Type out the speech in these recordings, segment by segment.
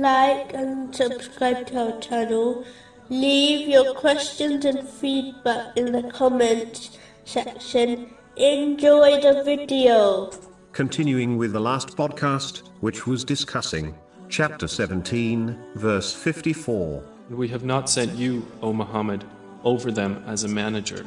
like and subscribe to our channel. Leave your questions and feedback in the comments section. Enjoy the video. Continuing with the last podcast, which was discussing chapter 17, verse 54. We have not sent you, O Muhammad, over them as a manager.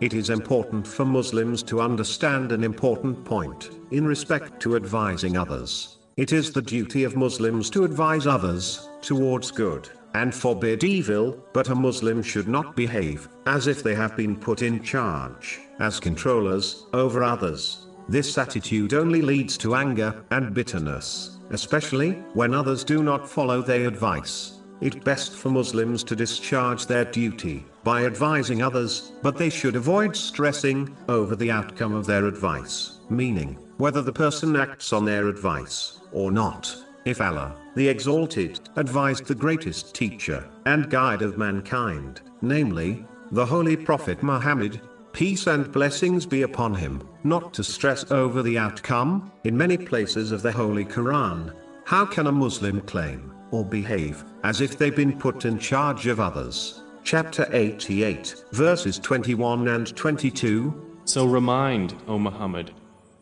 It is important for Muslims to understand an important point in respect to advising others. It is the duty of Muslims to advise others towards good and forbid evil, but a Muslim should not behave as if they have been put in charge as controllers over others. This attitude only leads to anger and bitterness, especially when others do not follow their advice. It best for Muslims to discharge their duty by advising others, but they should avoid stressing over the outcome of their advice, meaning whether the person acts on their advice or not. If Allah, the Exalted, advised the greatest teacher and guide of mankind, namely, the Holy Prophet Muhammad, peace and blessings be upon him, not to stress over the outcome, in many places of the Holy Quran, how can a Muslim claim or behave as if they've been put in charge of others? Chapter 88, verses 21 and 22. So remind, O Muhammad,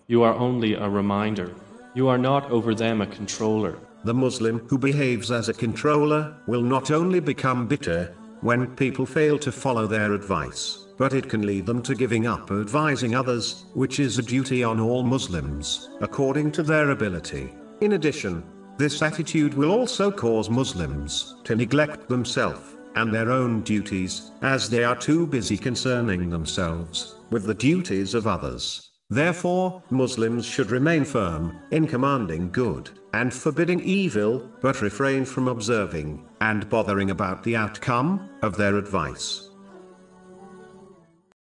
you are only a reminder. You are not over them a controller. The Muslim who behaves as a controller will not only become bitter when people fail to follow their advice, but it can lead them to giving up advising others, which is a duty on all Muslims, according to their ability. In addition, this attitude will also cause Muslims to neglect themselves and their own duties, as they are too busy concerning themselves with the duties of others. Therefore, Muslims should remain firm in commanding good and forbidding evil, but refrain from observing and bothering about the outcome of their advice.